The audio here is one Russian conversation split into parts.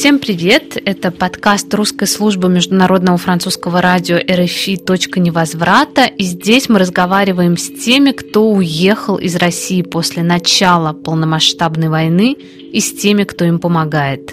Всем привет! Это подкаст русской службы международного французского радио РФИ «Точка невозврата». И здесь мы разговариваем с теми, кто уехал из России после начала полномасштабной войны и с теми, кто им помогает.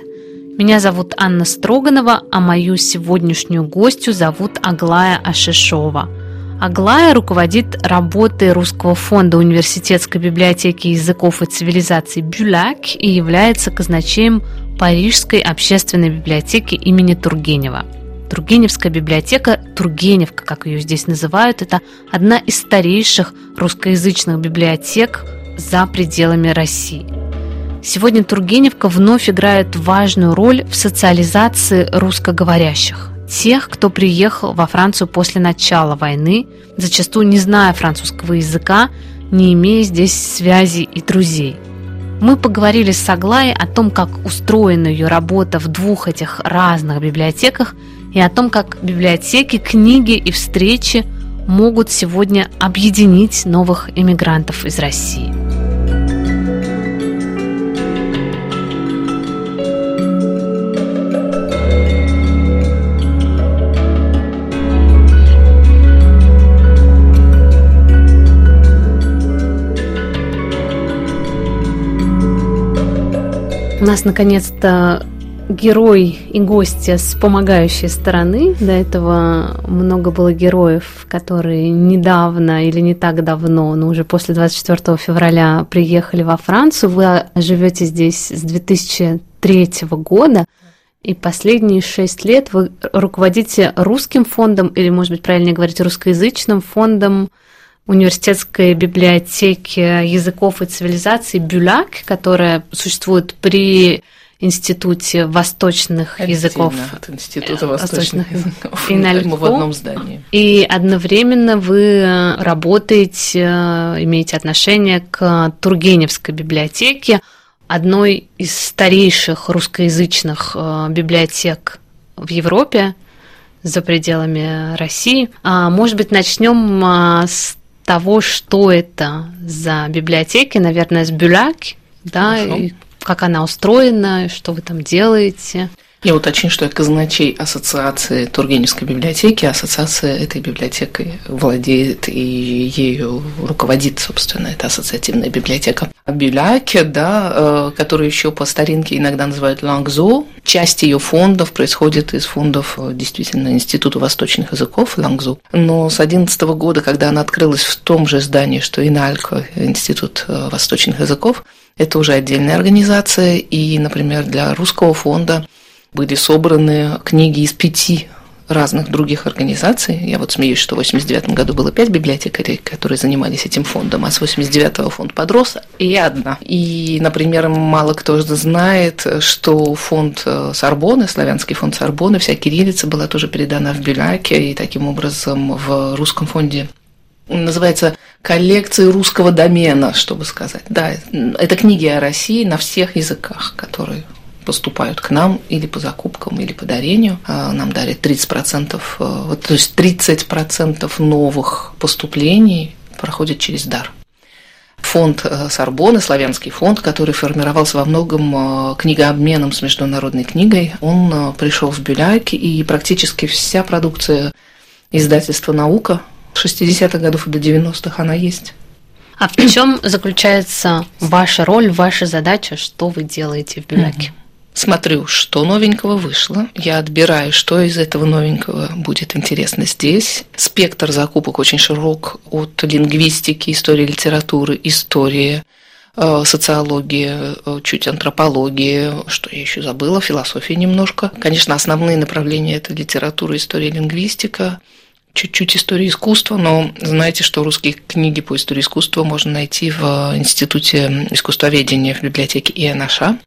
Меня зовут Анна Строганова, а мою сегодняшнюю гостью зовут Аглая Ашишова – Аглая руководит работой Русского фонда Университетской библиотеки языков и цивилизаций «Бюляк» и является казначеем Парижской общественной библиотеки имени Тургенева. Тургеневская библиотека, Тургеневка, как ее здесь называют, это одна из старейших русскоязычных библиотек за пределами России. Сегодня Тургеневка вновь играет важную роль в социализации русскоговорящих тех, кто приехал во Францию после начала войны, зачастую не зная французского языка, не имея здесь связей и друзей. Мы поговорили с Аглаей о том, как устроена ее работа в двух этих разных библиотеках и о том, как библиотеки, книги и встречи могут сегодня объединить новых иммигрантов из России. Нас наконец-то герой и гостья с помогающей стороны. До этого много было героев, которые недавно или не так давно, но уже после 24 февраля приехали во Францию. Вы живете здесь с 2003 года. И последние шесть лет вы руководите русским фондом, или, может быть, правильнее говорить, русскоязычным фондом университетской библиотеки языков и цивилизаций Бюляк, которая существует при Институте восточных Отдельно языков. От Института э, восточных, языков. И Мы в одном здании. И одновременно вы работаете, э, имеете отношение к Тургеневской библиотеке, одной из старейших русскоязычных э, библиотек в Европе за пределами России. А, может быть, начнем с того, что это за библиотеки, наверное, с Бюляк, да, как она устроена, что вы там делаете. Я уточню, что я казначей ассоциации Тургеневской библиотеки. Ассоциация этой библиотекой владеет и ею руководит, собственно, эта ассоциативная библиотека. Бюляке, да, э, которую еще по старинке иногда называют Лангзо. Часть ее фондов происходит из фондов э, действительно Института восточных языков Лангзу. Но с 2011 года, когда она открылась в том же здании, что Иналько, Институт э, восточных языков, это уже отдельная организация, и, например, для русского фонда были собраны книги из пяти разных других организаций. Я вот смеюсь, что в 89 году было пять библиотекарей, которые занимались этим фондом, а с 89-го фонд подрос, и я одна. И, например, мало кто знает, что фонд э, Сорбоны, славянский фонд Сорбоны, вся кириллица была тоже передана в Бюляке, и таким образом в русском фонде называется коллекции русского домена, чтобы сказать. Да, это книги о России на всех языках, которые поступают к нам или по закупкам, или по дарению. А, нам дарят 30%, э, то есть 30% новых поступлений проходит через дар. Фонд э, Сорбоны, славянский фонд, который формировался во многом э, книгообменом с международной книгой, он пришел в Бюляйк, и практически вся продукция издательства «Наука» 60-х годов и до 90-х она есть. А в чем заключается ваша роль, ваша задача, что вы делаете в Бюляке? Смотрю, что новенького вышло, я отбираю, что из этого новенького будет интересно здесь. Спектр закупок очень широк от лингвистики, истории литературы, истории, э, социологии, э, чуть антропологии, что я еще забыла, философии немножко. Конечно, основные направления – это литература, история, лингвистика, чуть-чуть истории искусства, но знаете, что русские книги по истории искусства можно найти в Институте искусствоведения в библиотеке ИНШ.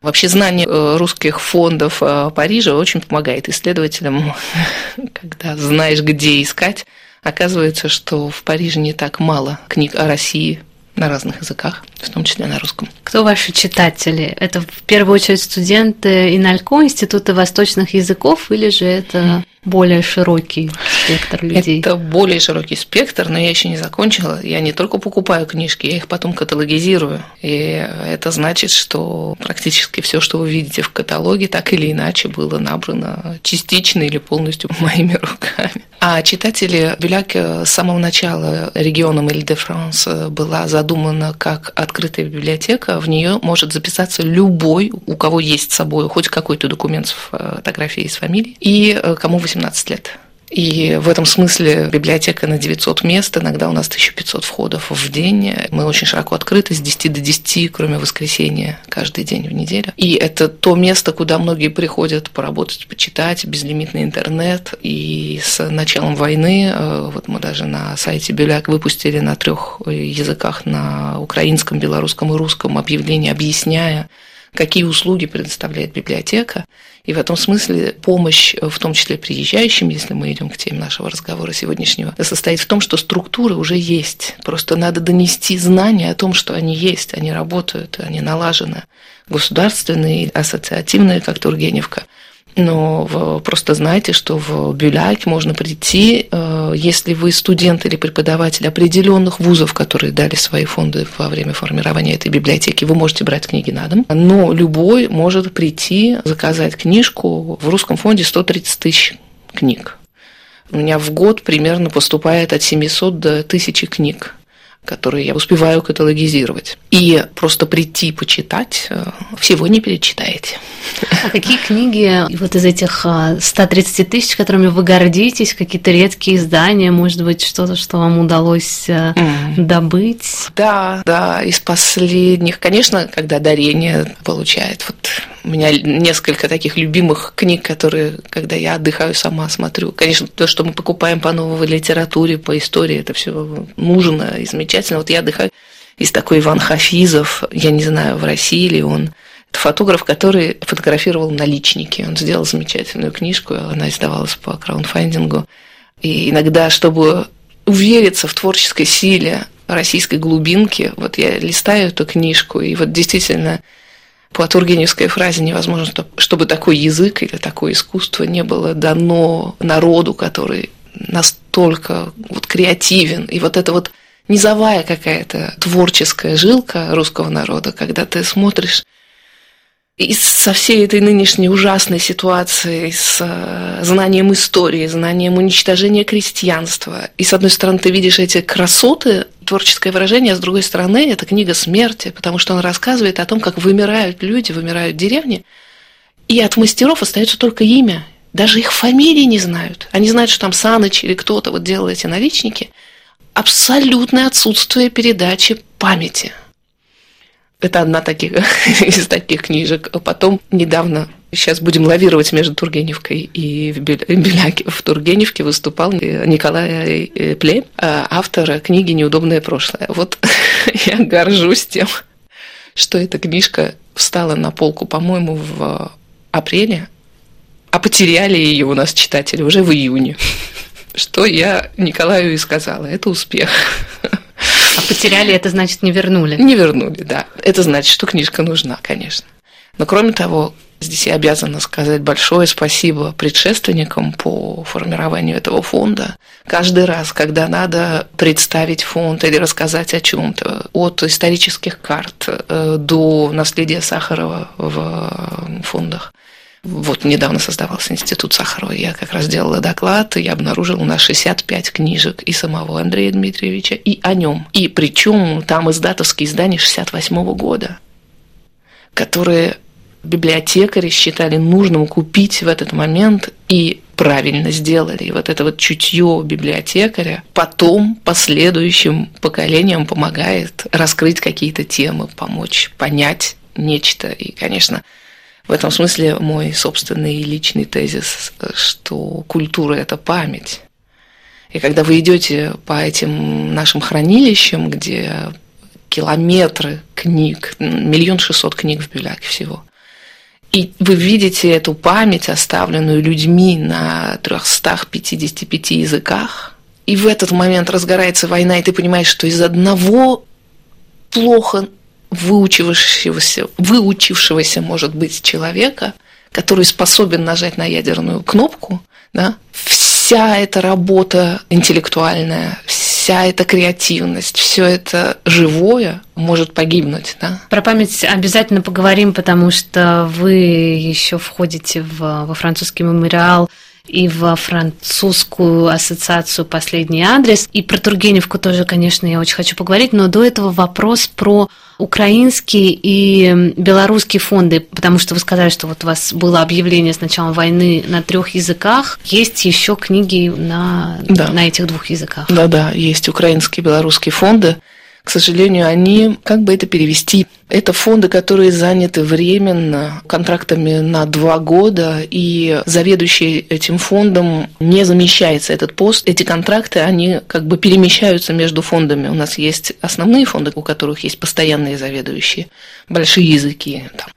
Вообще знание э, русских фондов э, Парижа очень помогает исследователям, когда знаешь, где искать. Оказывается, что в Париже не так мало книг о России на разных языках, в том числе на русском. Кто ваши читатели? Это в первую очередь студенты Иналько, Института восточных языков, или же это более широкий спектр людей. Это более широкий спектр, но я еще не закончила. Я не только покупаю книжки, я их потом каталогизирую. И это значит, что практически все, что вы видите в каталоге, так или иначе было набрано частично или полностью моими руками. А читатели Бюляки с самого начала регионом Иль-де-Франс была задумана как открытая библиотека. В нее может записаться любой, у кого есть с собой хоть какой-то документ с фотографией с фамилией, и кому 18 лет. И в этом смысле библиотека на 900 мест, иногда у нас 1500 входов в день. Мы очень широко открыты с 10 до 10, кроме воскресенья, каждый день в неделю. И это то место, куда многие приходят поработать, почитать, безлимитный интернет. И с началом войны, э, вот мы даже на сайте Беляк выпустили на трех языках, на украинском, белорусском и русском объявление, объясняя, какие услуги предоставляет библиотека. И в этом смысле помощь, в том числе приезжающим, если мы идем к теме нашего разговора сегодняшнего, состоит в том, что структуры уже есть. Просто надо донести знания о том, что они есть, они работают, они налажены. Государственные, ассоциативные, как Тургеневка – но просто знайте, что в Бюляк можно прийти, э, если вы студент или преподаватель определенных вузов, которые дали свои фонды во время формирования этой библиотеки, вы можете брать книги на дом, но любой может прийти, заказать книжку. В русском фонде 130 тысяч книг. У меня в год примерно поступает от 700 до 1000 книг которые я успеваю каталогизировать. И просто прийти почитать э, всего не перечитаете. А какие книги вот из этих 130 а, тысяч, которыми вы гордитесь, какие-то редкие издания, может быть, что-то, что вам удалось mm. добыть? Да, да, из последних, конечно, когда дарение получает. Вот у меня несколько таких любимых книг, которые, когда я отдыхаю сама, смотрю. Конечно, то, что мы покупаем по новой литературе, по истории, это все нужно и замечательно. Вот я отдыхаю из такой Иван Хафизов, я не знаю, в России ли он. Это фотограф, который фотографировал наличники. Он сделал замечательную книжку, она издавалась по краундфандингу. И иногда, чтобы увериться в творческой силе российской глубинки, вот я листаю эту книжку, и вот действительно по Тургеневской фразе невозможно, чтобы такой язык или такое искусство не было дано народу, который настолько вот креативен. И вот это вот низовая какая-то творческая жилка русского народа, когда ты смотришь и со всей этой нынешней ужасной ситуации, с э, знанием истории, знанием уничтожения крестьянства. И с одной стороны, ты видишь эти красоты, творческое выражение, а с другой стороны, это книга смерти, потому что он рассказывает о том, как вымирают люди, вымирают деревни, и от мастеров остается только имя. Даже их фамилии не знают. Они знают, что там Саныч или кто-то вот делал эти наличники – абсолютное отсутствие передачи памяти. Это одна таких, из таких книжек. Потом недавно, сейчас будем лавировать между Тургеневкой и в, Беляке, в Тургеневке выступал Николай э, Пле, автор книги «Неудобное прошлое». Вот я горжусь тем, что эта книжка встала на полку, по-моему, в апреле, а потеряли ее у нас читатели уже в июне что я Николаю и сказала. Это успех. А потеряли, это значит не вернули? Не вернули, да. Это значит, что книжка нужна, конечно. Но кроме того, здесь я обязана сказать большое спасибо предшественникам по формированию этого фонда. Каждый раз, когда надо представить фонд или рассказать о чем-то, от исторических карт э, до наследия Сахарова в фондах, вот недавно создавался институт Сахарова. Я как раз делала доклад, и я обнаружила у нас 65 книжек и самого Андрея Дмитриевича, и о нем. И причем там издатовские издания 68 -го года, которые библиотекари считали нужным купить в этот момент и правильно сделали. И вот это вот чутье библиотекаря потом последующим поколениям помогает раскрыть какие-то темы, помочь понять нечто. И, конечно, в этом смысле мой собственный личный тезис, что культура – это память. И когда вы идете по этим нашим хранилищам, где километры книг, миллион шестьсот книг в Бюляке всего, и вы видите эту память, оставленную людьми на 355 языках, и в этот момент разгорается война, и ты понимаешь, что из одного плохо выучившегося, выучившегося, может быть, человека, который способен нажать на ядерную кнопку, Да? Вся эта работа интеллектуальная, вся эта креативность, все это живое может погибнуть. Да? Про память обязательно поговорим, потому что вы еще входите в, во французский мемориал и во французскую ассоциацию «Последний адрес». И про Тургеневку тоже, конечно, я очень хочу поговорить, но до этого вопрос про украинские и белорусские фонды, потому что вы сказали, что вот у вас было объявление с началом войны на трех языках. Есть еще книги на, да. на этих двух языках. Да-да, есть украинские и белорусские фонды к сожалению, они, как бы это перевести, это фонды, которые заняты временно контрактами на два года, и заведующий этим фондом не замещается этот пост. Эти контракты, они как бы перемещаются между фондами. У нас есть основные фонды, у которых есть постоянные заведующие, большие языки, там,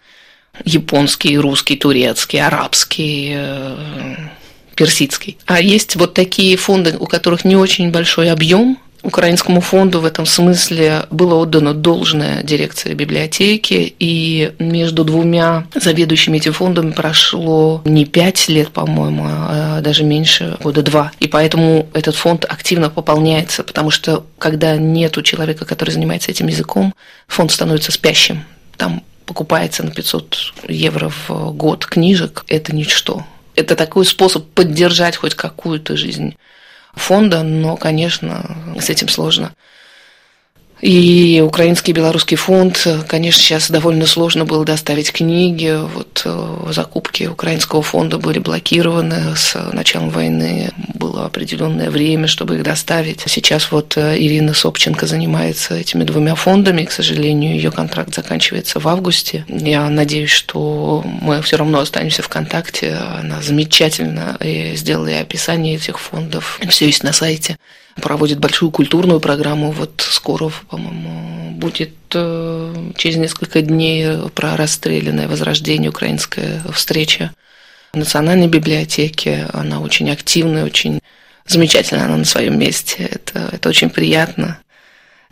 японский, русский, турецкий, арабский, э, персидский. А есть вот такие фонды, у которых не очень большой объем Украинскому фонду в этом смысле было отдано должное дирекции библиотеки, и между двумя заведующими этим фондом прошло не пять лет, по-моему, а даже меньше, года два. И поэтому этот фонд активно пополняется, потому что когда нет у человека, который занимается этим языком, фонд становится спящим. Там покупается на 500 евро в год книжек, это ничто. Это такой способ поддержать хоть какую-то жизнь фонда, но, конечно, с этим сложно. И Украинский и Белорусский фонд, конечно, сейчас довольно сложно было доставить книги. Вот э, закупки Украинского фонда были блокированы с началом войны. Было определенное время, чтобы их доставить. Сейчас вот э, Ирина Собченко занимается этими двумя фондами. К сожалению, ее контракт заканчивается в августе. Я надеюсь, что мы все равно останемся в контакте. Она замечательно сделала и описание этих фондов. Все есть на сайте проводит большую культурную программу. Вот скоро, по-моему, будет э, через несколько дней про расстрелянное возрождение украинская встреча Национальной библиотеке. Она очень активная, очень замечательная она на своем месте. Это, это очень приятно.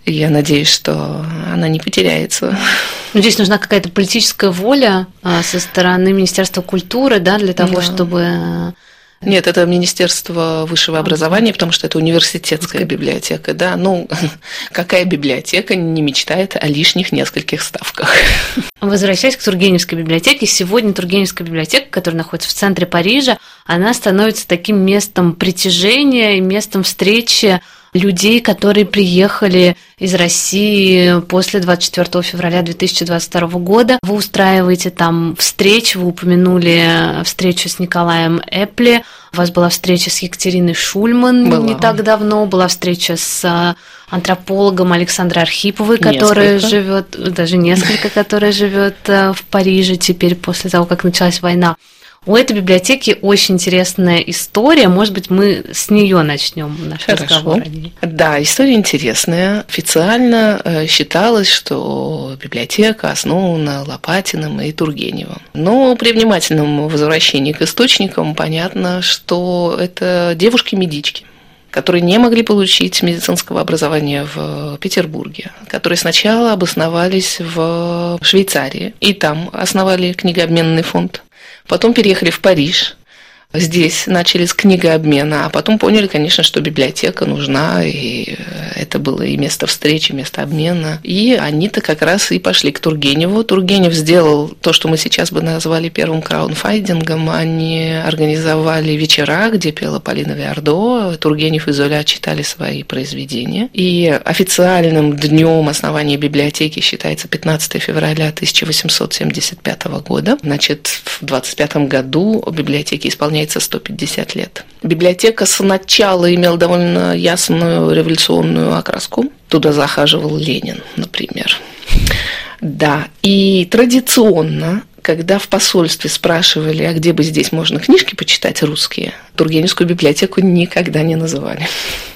И я надеюсь, что она не потеряется. Ну, здесь нужна какая-то политическая воля а, со стороны Министерства культуры, да, для того, да. чтобы нет, это Министерство высшего образования, потому что это университетская библиотека, да. Ну, какая библиотека не мечтает о лишних нескольких ставках? Возвращаясь к Тургеневской библиотеке, сегодня Тургеневская библиотека, которая находится в центре Парижа, она становится таким местом притяжения и местом встречи людей, которые приехали из России после 24 февраля 2022 года. Вы устраиваете там встречи, вы упомянули встречу с Николаем Эпли, у вас была встреча с Екатериной Шульман была. не так давно, была встреча с а, антропологом Александрой Архиповой, которая живет, даже несколько, которая живет а, в Париже теперь после того, как началась война. У этой библиотеки очень интересная история. Может быть, мы с нее начнем наш Хорошо. разговор. Да, история интересная. Официально э, считалось, что библиотека основана Лопатиным и Тургеневым. Но при внимательном возвращении к источникам понятно, что это девушки-медички которые не могли получить медицинского образования в Петербурге, которые сначала обосновались в Швейцарии и там основали книгообменный фонд. Потом переехали в Париж, здесь начали с книгообмена, а потом поняли, конечно, что библиотека нужна, и это было и место встречи, место обмена. И они-то как раз и пошли к Тургеневу. Тургенев сделал то, что мы сейчас бы назвали первым краунфайдингом. Они организовали вечера, где пела Полина Виардо. Тургенев и Золя читали свои произведения. И официальным днем основания библиотеки считается 15 февраля 1875 года. Значит, в 25 году библиотеке исполняется исполняется 150 лет. Библиотека сначала имела довольно ясную революционную окраску. Туда захаживал Ленин, например. Да, и традиционно когда в посольстве спрашивали, а где бы здесь можно книжки почитать русские, Тургеневскую библиотеку никогда не называли.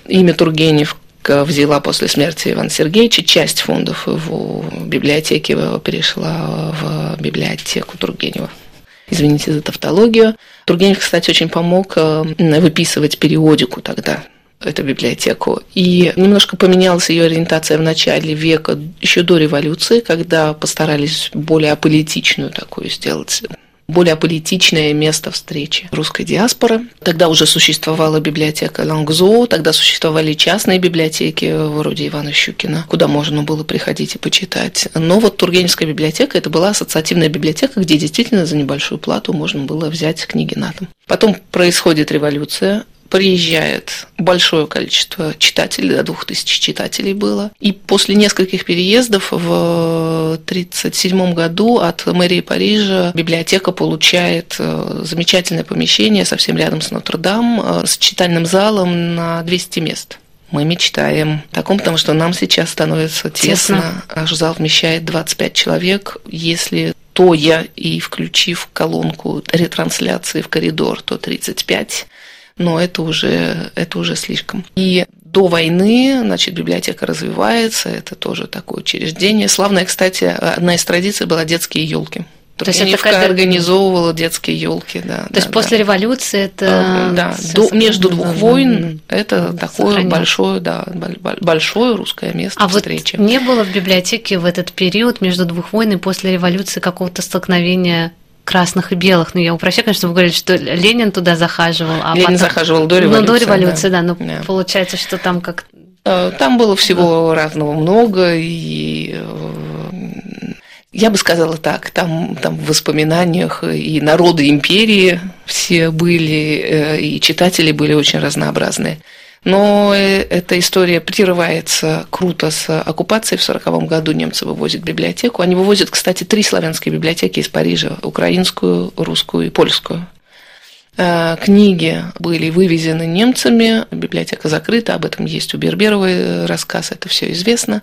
Имя Тургенев взяла после смерти Ивана Сергеевича, часть фондов его библиотеки перешла в библиотеку Тургенева. Извините за тавтологию. Тургенев, кстати, очень помог э, выписывать периодику тогда, эту библиотеку. И немножко поменялась ее ориентация в начале века, еще до революции, когда постарались более аполитичную такую сделать более политичное место встречи русской диаспоры. Тогда уже существовала библиотека Лангзо, тогда существовали частные библиотеки вроде Ивана Щукина, куда можно было приходить и почитать. Но вот Тургеневская библиотека – это была ассоциативная библиотека, где действительно за небольшую плату можно было взять книги на дом. Потом происходит революция, приезжает большое количество читателей, до двух тысяч читателей было. И после нескольких переездов в 1937 году от мэрии Парижа библиотека получает э, замечательное помещение совсем рядом с Нотр-Дам э, с читальным залом на 200 мест мы мечтаем о таком, потому что нам сейчас становится тесно. тесно. Наш зал вмещает 25 человек. Если то я и включив колонку ретрансляции в коридор, то 35 но это уже, это уже слишком. И до войны, значит, библиотека развивается, это тоже такое учреждение. Славная, кстати, одна из традиций была детские елки. То есть это когда... организовывала детские елки, да. То да, есть да. после революции это да, до, между двух войн это такое большое, да, большое русское место а встречи. Вот не было в библиотеке в этот период между двух войн и после революции какого-то столкновения красных и белых. Но я упрощаю, конечно, вы говорите, что Ленин туда захаживал. А Ленин потом... захаживал до революции. Ну, до революции, да. да. Но да. получается, что там как э, там было всего да. разного много, и э, я бы сказала так, там, там в воспоминаниях и народы империи все были, э, и читатели были очень разнообразные. Но э, эта история прерывается круто с оккупацией. В 1940 году немцы вывозят библиотеку. Они вывозят, кстати, три славянские библиотеки из Парижа. Украинскую, русскую и польскую. Э, книги были вывезены немцами, библиотека закрыта, об этом есть у Берберовой э, рассказ, это все известно.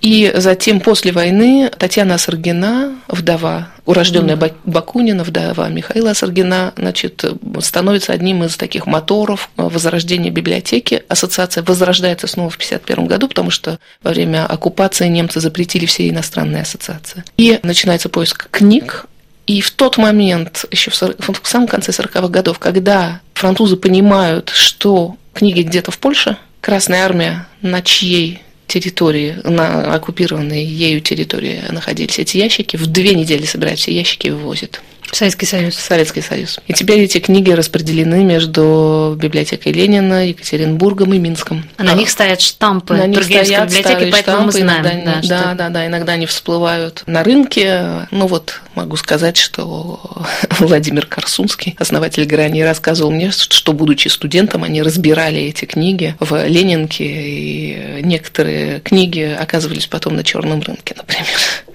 И затем после войны Татьяна Асаргина, вдова, урожденная mm-hmm. Бакунина, вдова Михаила Асаргина, значит, становится одним из таких моторов возрождения библиотеки. Ассоциация возрождается снова в 1951 году, потому что во время оккупации немцы запретили все иностранные ассоциации. И начинается поиск книг, и в тот момент, еще в, 40, в самом конце 40-х годов, когда французы понимают, что книги где-то в Польше, Красная Армия, на чьей территории, на оккупированной ею территории находились эти ящики, в две недели собирают все ящики и вывозят. Советский Союз. Советский Союз. И теперь эти книги распределены между библиотекой Ленина, Екатеринбургом и Минском. А на них стоят штампы на них стоят библиотеки, поэтому штампы, мы знаем. Иногда, да, да, что... да, да, иногда они всплывают на рынке. Ну вот, могу сказать, что Владимир Корсунский, основатель Грани, рассказывал мне, что, будучи студентом, они разбирали эти книги в Ленинке, и некоторые книги оказывались потом на черном рынке, например.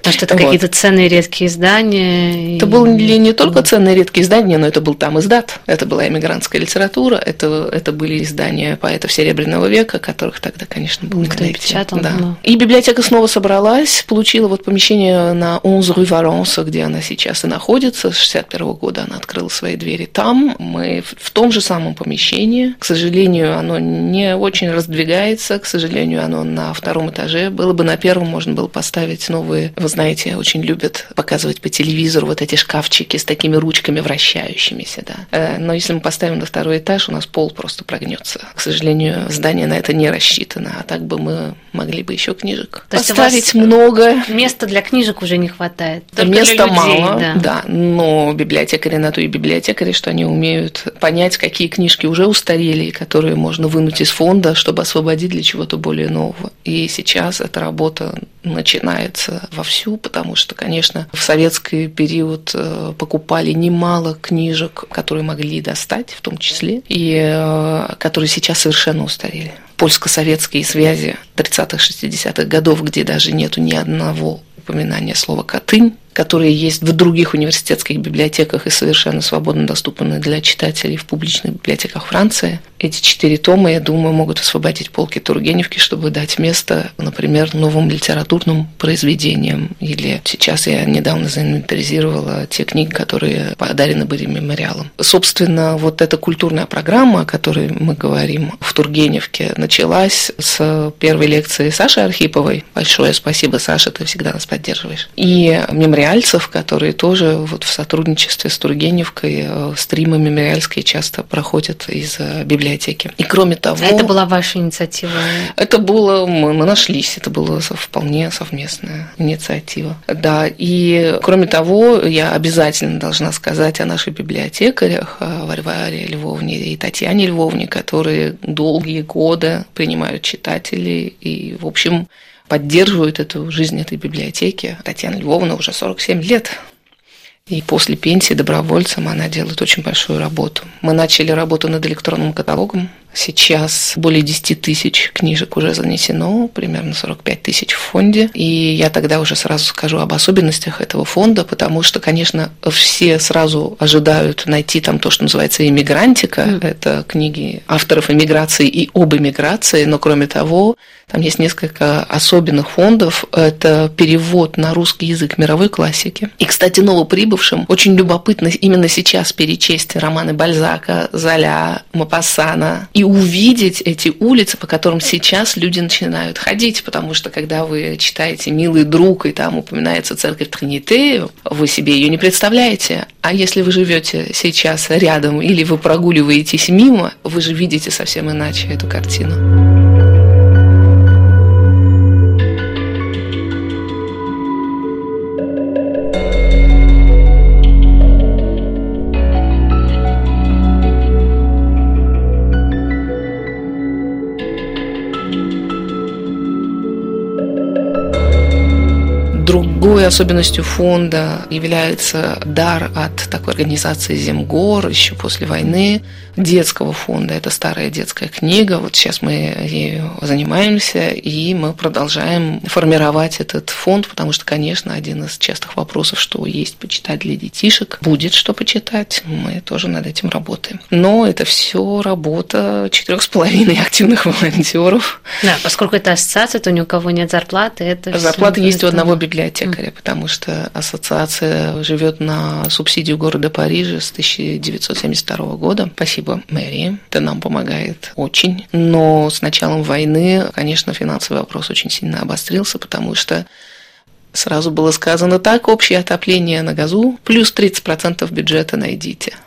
Потому что это вот. какие-то ценные редкие издания. Это и... были не только ценные редкие издания, но это был там издат. Это была эмигрантская литература, это, это были издания поэтов Серебряного века, которых тогда, конечно, было Никто не печатал. Да. Но... И библиотека снова собралась, получила вот помещение на 11 Rue Варонса, где она сейчас и находится. С 61 года она открыла свои двери там. Мы в том же самом помещении. К сожалению, оно не очень раздвигается. К сожалению, оно на втором этаже. Было бы на первом, можно было поставить новые знаете, очень любят показывать по телевизору вот эти шкафчики с такими ручками вращающимися, да. Э, но если мы поставим на второй этаж, у нас пол просто прогнется. К сожалению, здание на это не рассчитано, а так бы мы могли бы еще книжек То поставить много. Места для книжек уже не хватает. Места мало, да. да. Но библиотекари на то и библиотекари, что они умеют понять, какие книжки уже устарели, которые можно вынуть из фонда, чтобы освободить для чего-то более нового. И сейчас эта работа начинается вовсю, потому что, конечно, в советский период э, покупали немало книжек, которые могли достать, в том числе, и э, которые сейчас совершенно устарели. Польско-советские связи 30-х, 60-х годов, где даже нету ни одного упоминания слова «катынь», которые есть в других университетских библиотеках и совершенно свободно доступны для читателей в публичных библиотеках Франции. Эти четыре тома, я думаю, могут освободить полки Тургеневки, чтобы дать место, например, новым литературным произведениям. Или сейчас я недавно заинвентаризировала те книги, которые подарены были мемориалом. Собственно, вот эта культурная программа, о которой мы говорим в Тургеневке, началась с первой лекции Саши Архиповой. Большое спасибо, Саша, ты всегда нас поддерживаешь. И мемориал мемориальцев, которые тоже вот в сотрудничестве с Тургеневкой э, стримы мемориальские часто проходят из э, библиотеки. И кроме того... А это была ваша инициатива? Это было... Мы, мы нашлись, это была вполне совместная инициатива. Да, и кроме того, я обязательно должна сказать о наших библиотекарях, о Варваре Львовне и Татьяне Львовне, которые долгие годы принимают читателей и, в общем, поддерживают эту жизнь этой библиотеки. Татьяна Львовна уже 47 лет и после пенсии добровольцем она делает очень большую работу. Мы начали работу над электронным каталогом. Сейчас более 10 тысяч книжек уже занесено, примерно 45 тысяч в фонде. И я тогда уже сразу скажу об особенностях этого фонда, потому что, конечно, все сразу ожидают найти там то, что называется иммигрантика. Mm. Это книги авторов иммиграции и об иммиграции, но кроме того, там есть несколько особенных фондов. Это перевод на русский язык мировой классики. И, кстати, новоприбывшим очень любопытно именно сейчас перечесть романы Бальзака, Золя, Мапассана и увидеть эти улицы, по которым сейчас люди начинают ходить, потому что когда вы читаете «Милый друг» и там упоминается церковь Тринитею, вы себе ее не представляете. А если вы живете сейчас рядом или вы прогуливаетесь мимо, вы же видите совсем иначе эту картину. Особенностью фонда является дар от такой организации «Земгор» еще после войны, детского фонда. Это старая детская книга. Вот сейчас мы ею занимаемся, и мы продолжаем формировать этот фонд, потому что, конечно, один из частых вопросов, что есть почитать для детишек, будет что почитать. Мы тоже над этим работаем. Но это все работа четырех с половиной активных волонтеров. Да, поскольку это ассоциация, то ни у кого нет зарплаты. Это Зарплата есть у одного библиотекаря. Потому что ассоциация живет на субсидию города Парижа с 1972 года. Спасибо мэрии. Это нам помогает очень. Но с началом войны, конечно, финансовый вопрос очень сильно обострился, потому что сразу было сказано так, общее отопление на газу, плюс 30% бюджета найдите.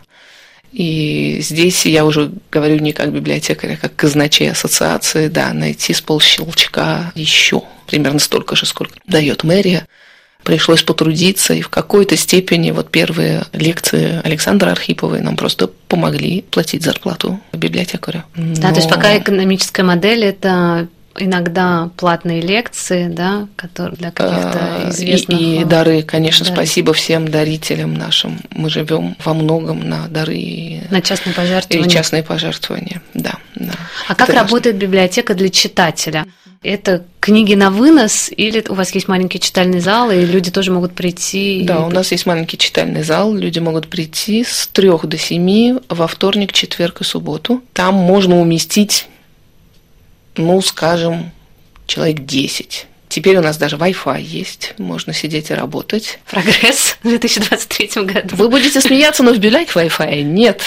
И здесь я уже говорю не как библиотекарь, а как казначей ассоциации, да, найти с полщелчка еще примерно столько же, сколько дает мэрия пришлось потрудиться, и в какой-то степени вот первые лекции Александра Архиповой нам просто помогли платить зарплату библиотекарю. Но... Да, то есть пока экономическая модель – это иногда платные лекции, да, которые для каких-то а, известных... И, и дары, конечно, да. спасибо всем дарителям нашим. Мы живем во многом на дары... На частные пожертвования. И частные пожертвования, да. да. А как Это работает важно. библиотека для читателя? Это книги на вынос или у вас есть маленький читальный зал, и люди тоже могут прийти? Да, и... у нас есть маленький читальный зал, люди могут прийти с трех до семи во вторник, четверг и субботу. Там можно уместить, ну, скажем, человек 10. Теперь у нас даже Wi-Fi есть, можно сидеть и работать. Прогресс в 2023 году. Вы будете смеяться, но в Бюляк Wi-Fi нет.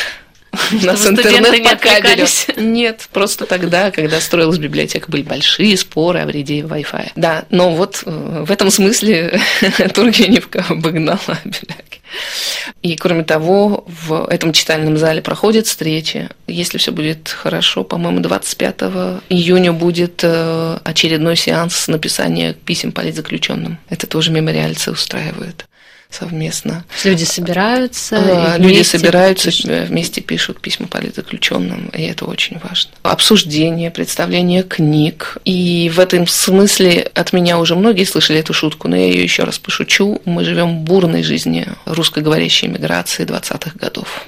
У нас интернет по кабелю. Нет, просто тогда, когда строилась библиотека, были большие споры о вреде Wi-Fi. Да, но вот э, в этом смысле Тургеневка обогнала Беляки. И кроме того, в этом читальном зале проходят встречи. Если все будет хорошо, по-моему, 25 июня будет э, очередной сеанс написания писем политзаключенным. Это тоже мемориальцы устраивают совместно. Люди собираются. А, люди собираются, пишут. вместе пишут письма политзаключенным, и это очень важно. Обсуждение, представление книг. И в этом смысле от меня уже многие слышали эту шутку, но я ее еще раз пошучу. Мы живем в бурной жизни русскоговорящей миграции 20-х годов.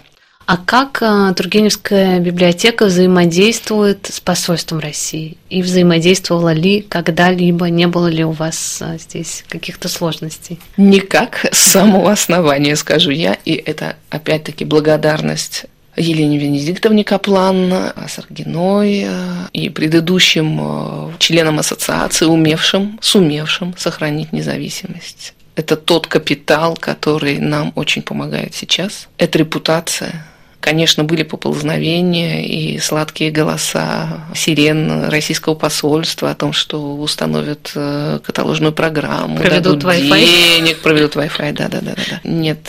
А как а, Тургеневская библиотека взаимодействует с посольством России? И взаимодействовала ли когда-либо? Не было ли у вас а, здесь каких-то сложностей? Никак, с самого основания, скажу я. И это, опять-таки, благодарность Елене Венедиктовне Каплан, Саргиной а, и предыдущим членам ассоциации, умевшим, сумевшим сохранить независимость. Это тот капитал, который нам очень помогает сейчас. Это репутация, Конечно, были поползновения и сладкие голоса сирен российского посольства о том, что установят э, каталожную программу, проведут дадут Wi-Fi. денег, проведут Wi-Fi, да, да, да, да. Нет,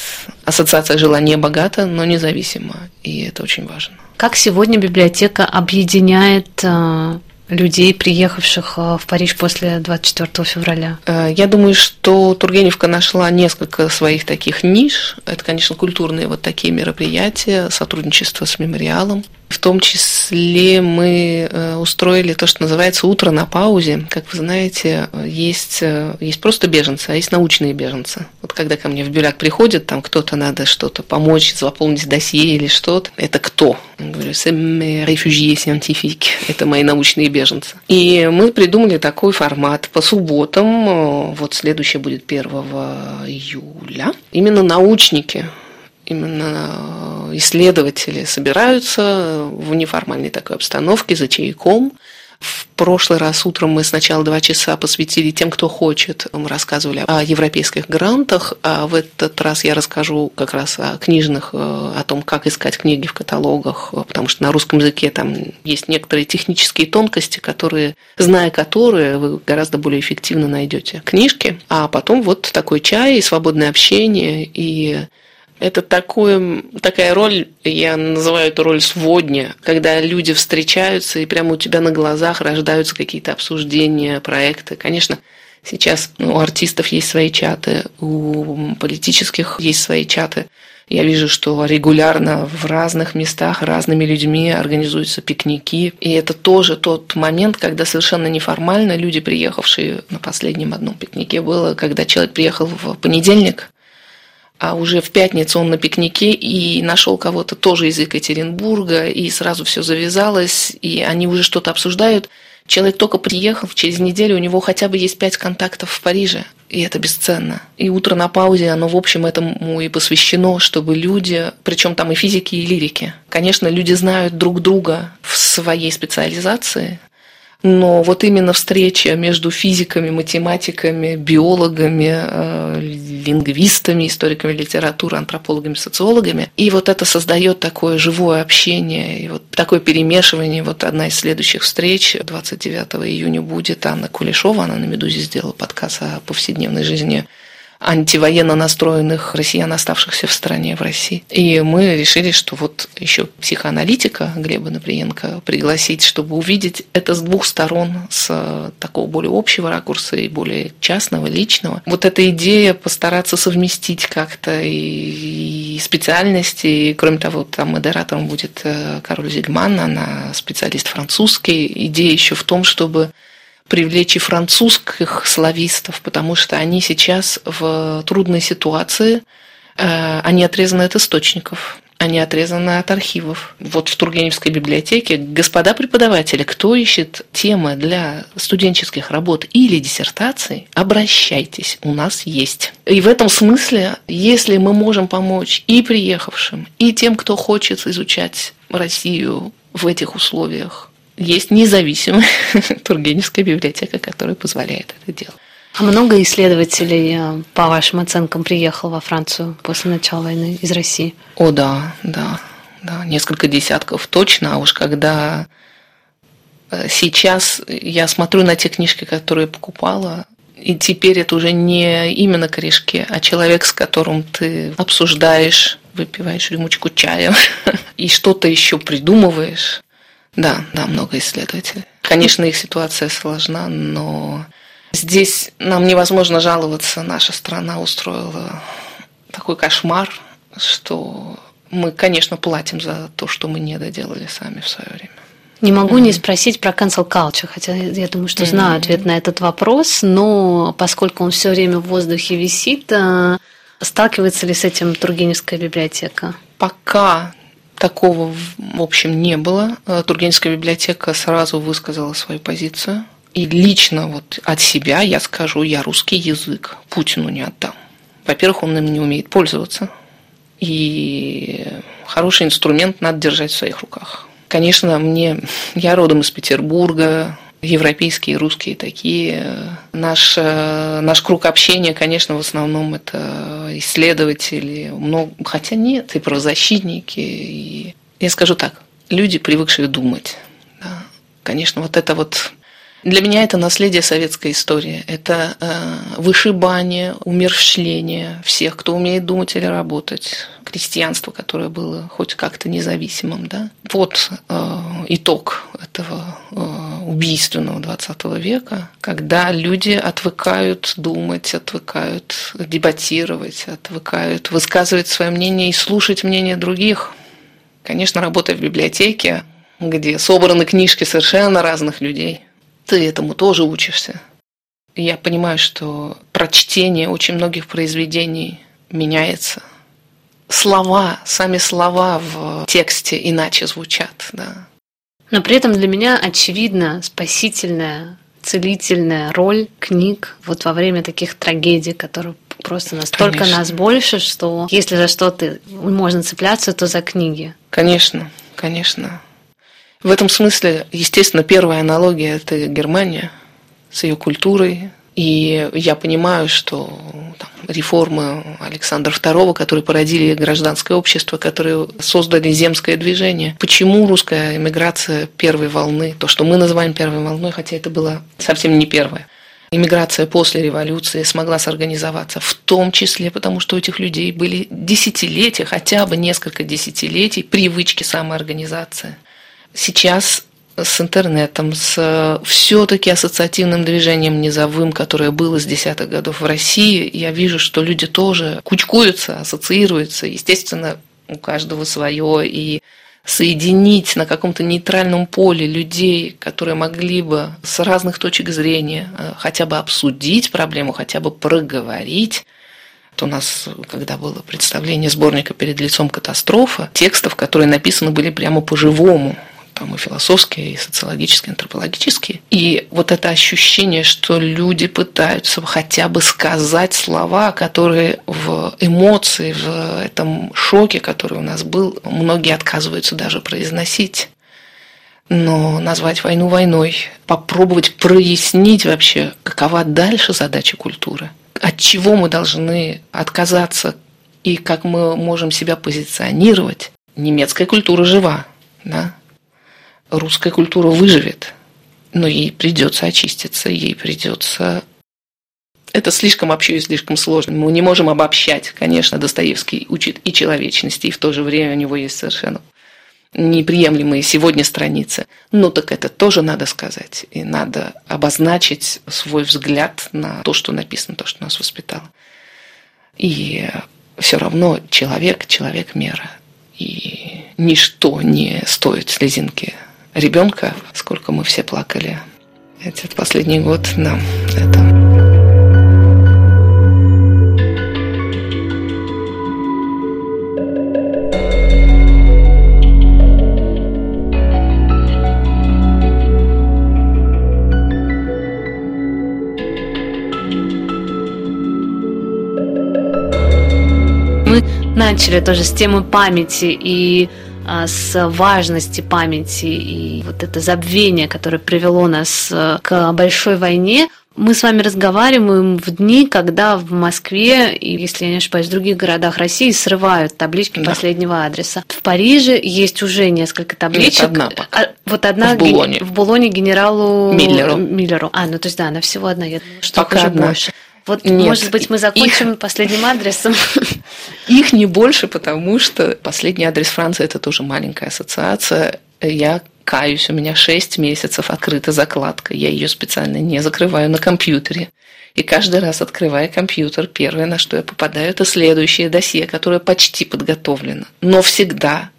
ассоциация жила не богата, но независимо, и это очень важно. Как сегодня библиотека объединяет э, людей, приехавших э, в Париж после 24 февраля? Э, я думаю, что Тургеневка нашла несколько своих таких ниш. Это, конечно, культурные вот такие мероприятия, сотрудничество с мемориалом. В том числе мы э, устроили то, что называется «Утро на паузе». Как вы знаете, есть, э, есть просто беженцы, а есть научные беженцы. Вот когда ко мне в Бюляк приходят, там кто-то надо что-то помочь, заполнить досье или что-то. Это кто? Я говорю, réfugiés scientifiques. Это мои научные беженцы. И мы придумали такой формат по субботам. Э, вот следующее будет 1 июля. Именно научники именно исследователи собираются в неформальной такой обстановке за чайком. В прошлый раз утром мы сначала два часа посвятили тем, кто хочет. Мы рассказывали о европейских грантах, а в этот раз я расскажу как раз о книжных, э, о том, как искать книги в каталогах, потому что на русском языке там есть некоторые технические тонкости, которые, зная которые, вы гораздо более эффективно найдете книжки. А потом вот такой чай и свободное общение, и это такое, такая роль, я называю эту роль сводня, когда люди встречаются и прямо у тебя на глазах рождаются какие-то обсуждения, проекты. Конечно, сейчас у артистов есть свои чаты, у политических есть свои чаты. Я вижу, что регулярно в разных местах разными людьми организуются пикники. И это тоже тот момент, когда совершенно неформально люди, приехавшие на последнем одном пикнике, было, когда человек приехал в понедельник, а уже в пятницу он на пикнике и нашел кого-то тоже из Екатеринбурга, и сразу все завязалось, и они уже что-то обсуждают. Человек только приехал, через неделю у него хотя бы есть пять контактов в Париже, и это бесценно. И утро на паузе, оно, в общем, этому и посвящено, чтобы люди, причем там и физики, и лирики, конечно, люди знают друг друга в своей специализации, но вот именно встреча между физиками, математиками, биологами, э, лингвистами, историками литературы, антропологами, социологами, и вот это создает такое живое общение, и вот такое перемешивание. Вот одна из следующих встреч 29 июня будет Анна Кулешова, она на «Медузе» сделала подкаст о повседневной жизни антивоенно настроенных россиян, оставшихся в стране, в России. И мы решили, что вот еще психоаналитика Глеба Наприенко пригласить, чтобы увидеть это с двух сторон, с такого более общего ракурса и более частного, личного. Вот эта идея постараться совместить как-то и, и специальности, и, кроме того, там модератором будет э, Кароль Зигман, она специалист французский. Идея еще в том, чтобы привлечь и французских славистов, потому что они сейчас в трудной ситуации, э, они отрезаны от источников, они отрезаны от архивов. Вот в Тургеневской библиотеке, господа преподаватели, кто ищет темы для студенческих работ или диссертаций, обращайтесь, у нас есть. И в этом смысле, если мы можем помочь и приехавшим, и тем, кто хочет изучать Россию в этих условиях, есть независимая Тургеневская библиотека, которая позволяет это делать. А много исследователей, э, по вашим оценкам, приехало во Францию после начала войны из России? О, да, да, да, несколько десятков точно. А уж когда э, сейчас я смотрю на те книжки, которые покупала, и теперь это уже не именно корешки, а человек, с которым ты обсуждаешь, выпиваешь рюмочку чая и что-то еще придумываешь. Да, да, много исследователей. Конечно, их ситуация сложна, но здесь нам невозможно жаловаться. Наша страна устроила такой кошмар, что мы, конечно, платим за то, что мы не доделали сами в свое время. Не могу mm-hmm. не спросить про cancel culture, хотя я думаю, что знаю mm-hmm. ответ на этот вопрос, но поскольку он все время в воздухе висит, э, сталкивается ли с этим Тургеневская библиотека? Пока Такого, в общем, не было. Э, Тургеневская библиотека сразу высказала свою позицию. И лично вот от себя я скажу, я русский язык Путину не отдам. Во-первых, он им не умеет пользоваться. И хороший инструмент надо держать в своих руках. Конечно, мне, я родом из Петербурга, европейские, русские такие. Наш, э, наш круг общения, конечно, в основном это исследователи, много, хотя нет, и правозащитники. И, я скажу так, люди, привыкшие думать. Да. Конечно, вот это вот для меня это наследие советской истории. Это э, вышибание, умерщвление всех, кто умеет думать или работать. Крестьянство, которое было хоть как-то независимым. Да? Вот э, итог этого э, убийственного 20 века, когда люди отвыкают думать, отвыкают дебатировать, отвыкают высказывать свое мнение и слушать мнение других. Конечно, работая в библиотеке, где собраны книжки совершенно разных людей – ты этому тоже учишься. Я понимаю, что прочтение очень многих произведений меняется. Слова, сами слова в тексте иначе звучат, да. Но при этом для меня очевидна спасительная, целительная роль книг вот во время таких трагедий, которые просто настолько Конечно. нас больше, что если за что-то можно цепляться, то за книги. Конечно, конечно. В этом смысле, естественно, первая аналогия – это Германия с ее культурой. И я понимаю, что там, реформы Александра II, которые породили гражданское общество, которые создали земское движение. Почему русская эмиграция первой волны, то, что мы называем первой волной, хотя это было совсем не первая, иммиграция после революции смогла сорганизоваться, в том числе потому, что у этих людей были десятилетия, хотя бы несколько десятилетий привычки самоорганизации – сейчас с интернетом, с все-таки ассоциативным движением низовым, которое было с десятых годов в России, я вижу, что люди тоже кучкуются, ассоциируются. Естественно, у каждого свое, и соединить на каком-то нейтральном поле людей, которые могли бы с разных точек зрения э, хотя бы обсудить проблему, хотя бы проговорить, у нас, когда было представление сборника перед лицом катастрофы, текстов, которые написаны были прямо по-живому, там и философские, и социологические, и антропологические. И вот это ощущение, что люди пытаются хотя бы сказать слова, которые в эмоции, в этом шоке, который у нас был, многие отказываются даже произносить. Но назвать войну войной, попробовать прояснить вообще, какова дальше задача культуры, от чего мы должны отказаться и как мы можем себя позиционировать. Немецкая культура жива, да? Русская культура выживет, но ей придется очиститься, ей придется... Это слишком вообще и слишком сложно. Мы не можем обобщать. Конечно, Достоевский учит и человечности, и в то же время у него есть совершенно неприемлемые сегодня страницы. Ну так это тоже надо сказать. И надо обозначить свой взгляд на то, что написано, то, что нас воспитало. И все равно человек – человек мера. И ничто не стоит слезинки ребенка, сколько мы все плакали. Этот последний год, да, это Мы начали тоже с темы памяти и с важности памяти и вот это забвение, которое привело нас э, к большой войне, мы с вами разговариваем в дни, когда в Москве и, если я не ошибаюсь, в других городах России срывают таблички да. последнего адреса. В Париже есть уже несколько табличек. Нет, одна пока. А, вот одна в Булоне. в Булоне генералу Миллеру. Миллеру. А, ну то есть да, она всего одна. Я что пока одна. больше. Вот, Нет, может быть, мы закончим их... последним адресом. Их не больше, потому что последний адрес Франции – это тоже маленькая ассоциация. Я каюсь, у меня 6 месяцев открыта закладка. Я ее специально не закрываю на компьютере. И каждый раз, открывая компьютер, первое, на что я попадаю, это следующее досье, которое почти подготовлено. Но всегда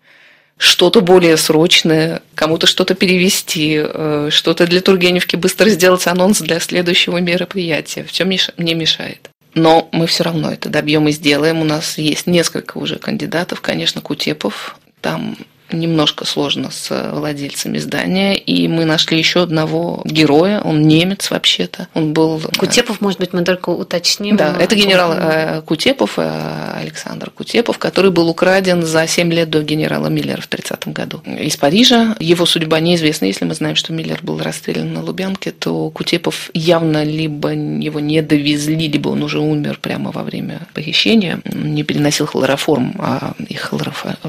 что-то более срочное, кому-то что-то перевести, э, что-то для Тургеневки быстро сделать анонс для следующего мероприятия. В чем мне мешает? Но мы все равно это добьем и сделаем. У нас есть несколько уже кандидатов, конечно, Кутепов. Там немножко сложно с владельцами здания, и мы нашли еще одного героя, он немец вообще-то, он был... Э, Кутепов, может быть, мы только уточним. Да, это генерал э, Кутепов, э, Александр Кутепов, который был украден за 7 лет до генерала Миллера в 30 году из Парижа. Его судьба неизвестна, если мы знаем, что Миллер был расстрелян на Лубянке, то Кутепов явно либо его не довезли, либо он уже умер прямо во время похищения, не переносил хлороформ, а их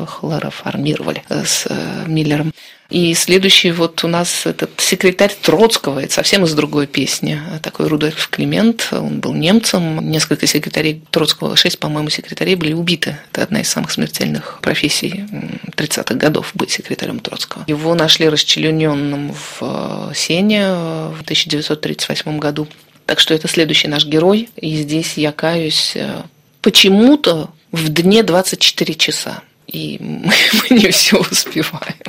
хлороформировали с Миллером. И следующий вот у нас этот секретарь Троцкого, это совсем из другой песни. Такой Рудольф Климент, он был немцем. Несколько секретарей Троцкого, шесть, по-моему, секретарей были убиты. Это одна из самых смертельных профессий 30-х годов быть секретарем Троцкого. Его нашли расчлененным в э, Сене в 1938 году. Так что это следующий наш герой. И здесь я каюсь э, почему-то в дне 24 часа. И мы, мы не все успеваем.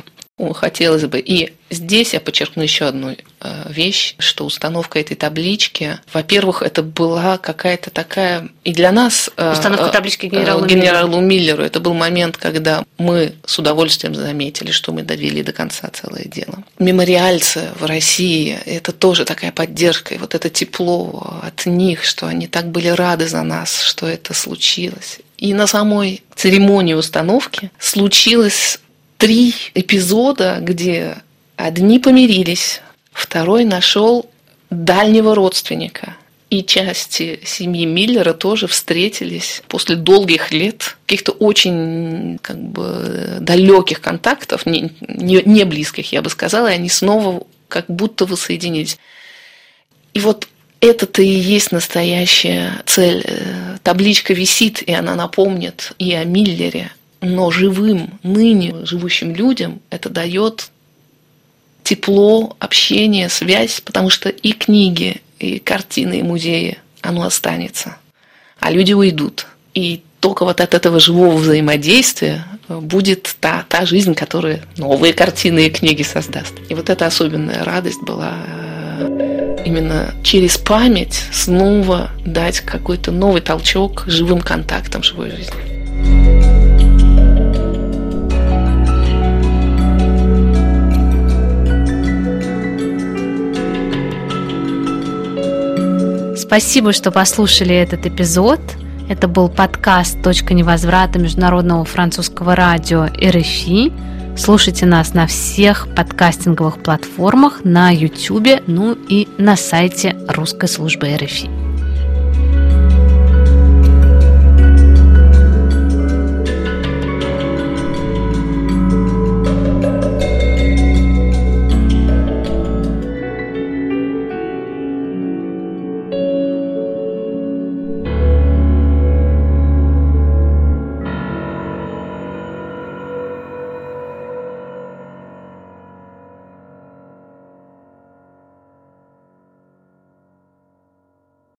Хотелось бы. И здесь я подчеркну еще одну э, вещь, что установка этой таблички, во-первых, это была какая-то такая и для нас э, установка таблички генералу, генералу Миллеру. Миллеру. Это был момент, когда мы с удовольствием заметили, что мы довели до конца целое дело. Мемориальцы в России это тоже такая поддержка и вот это тепло от них, что они так были рады за нас, что это случилось. И на самой церемонии установки случилось три эпизода, где одни помирились, второй нашел дальнего родственника. И части семьи Миллера тоже встретились после долгих лет, каких-то очень как бы далеких контактов, не, не, не близких, я бы сказала, и они снова как будто воссоединились. И вот это-то и есть настоящая цель. Э, табличка висит, и она напомнит и о Миллере, но живым, ныне живущим людям это дает тепло, общение, связь, потому что и книги, и картины, и музеи, оно останется. А люди уйдут. И только вот от этого живого взаимодействия будет та, та жизнь, которая новые картины и книги создаст. И вот эта особенная радость была э, именно через память снова дать какой-то новый толчок живым контактам живой жизни. Спасибо, что послушали этот эпизод. Это был подкаст «Точка невозврата» Международного французского радио РФИ. Слушайте нас на всех подкастинговых платформах, на YouTube, ну и на сайте русской службы РФИ.